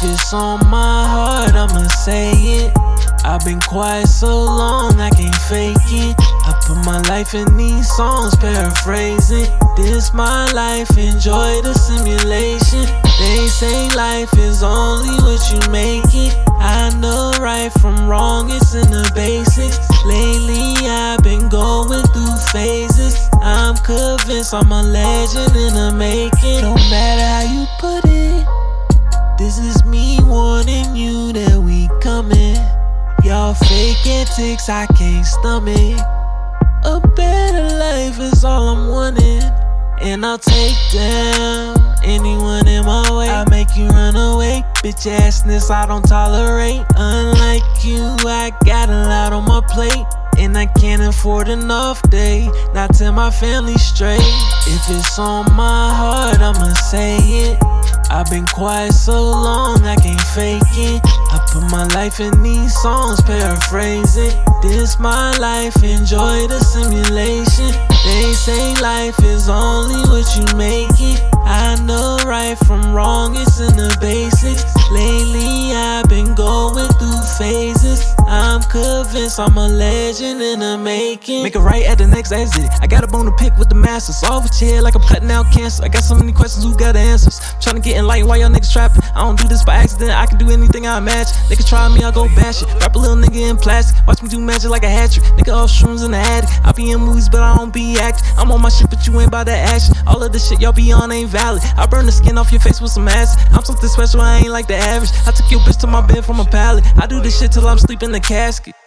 If it's on my heart, I'ma say it. I've been quiet so long, I can't fake it. I put my life in these songs, paraphrasing. This my life, enjoy the simulation. They say life is only what you make it. I know right from wrong, it's in the basics. Lately, I've been going through phases. I'm convinced I'm a legend in the making. No matter antics, I can't stomach. A better life is all I'm wanting. And I'll take down anyone in my way. I make you run away. Bitch assness, I don't tolerate. Unlike you, I got a lot on my plate. And I can't afford an off day. Not to my family straight. If it's on my heart, I'ma say it. I've been quiet so long, I can't fake it. I put my life in these songs, paraphrasing. This my life, enjoy the simulation. They say life is only what you make it. I know right from wrong, it's in the basics. Lately, I've been going through phases. I'm convinced I'm a legend in the making. Make a right at the next exit. I got a bone to pick with the master. Solve a chair like I'm cutting out cancer. I got so many questions, who got the answers? Trying to get enlightened while y'all niggas trapping. I don't do this by accident, I can do anything I imagine. Nigga try me, I'll go bash it. Wrap a little nigga in plastic. Watch me do magic like a hat trick. Nigga off shrooms in the attic. I be in movies, but I don't be acting. I'm on my shit, but you ain't by the action. All of the shit y'all be on ain't valid. I burn the skin off your face with some acid. I'm something special, I ain't like the average. I took your bitch to my bed from a pallet. I do this shit till I'm sleeping in the casket.